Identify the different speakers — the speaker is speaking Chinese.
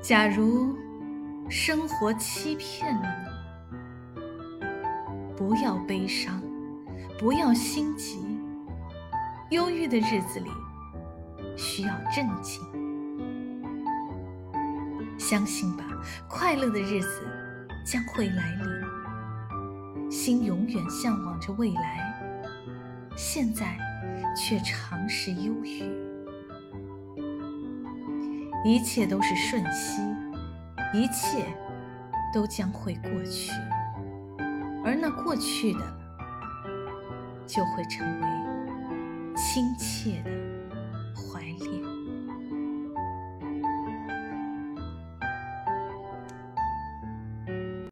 Speaker 1: 假如生活欺骗了你，不要悲伤，不要心急。忧郁的日子里，需要镇静。相信吧，快乐的日子将会来临。心永远向往着未来，现在却常是忧郁。一切都是瞬息，一切都将会过去，而那过去的，就会成为亲切的。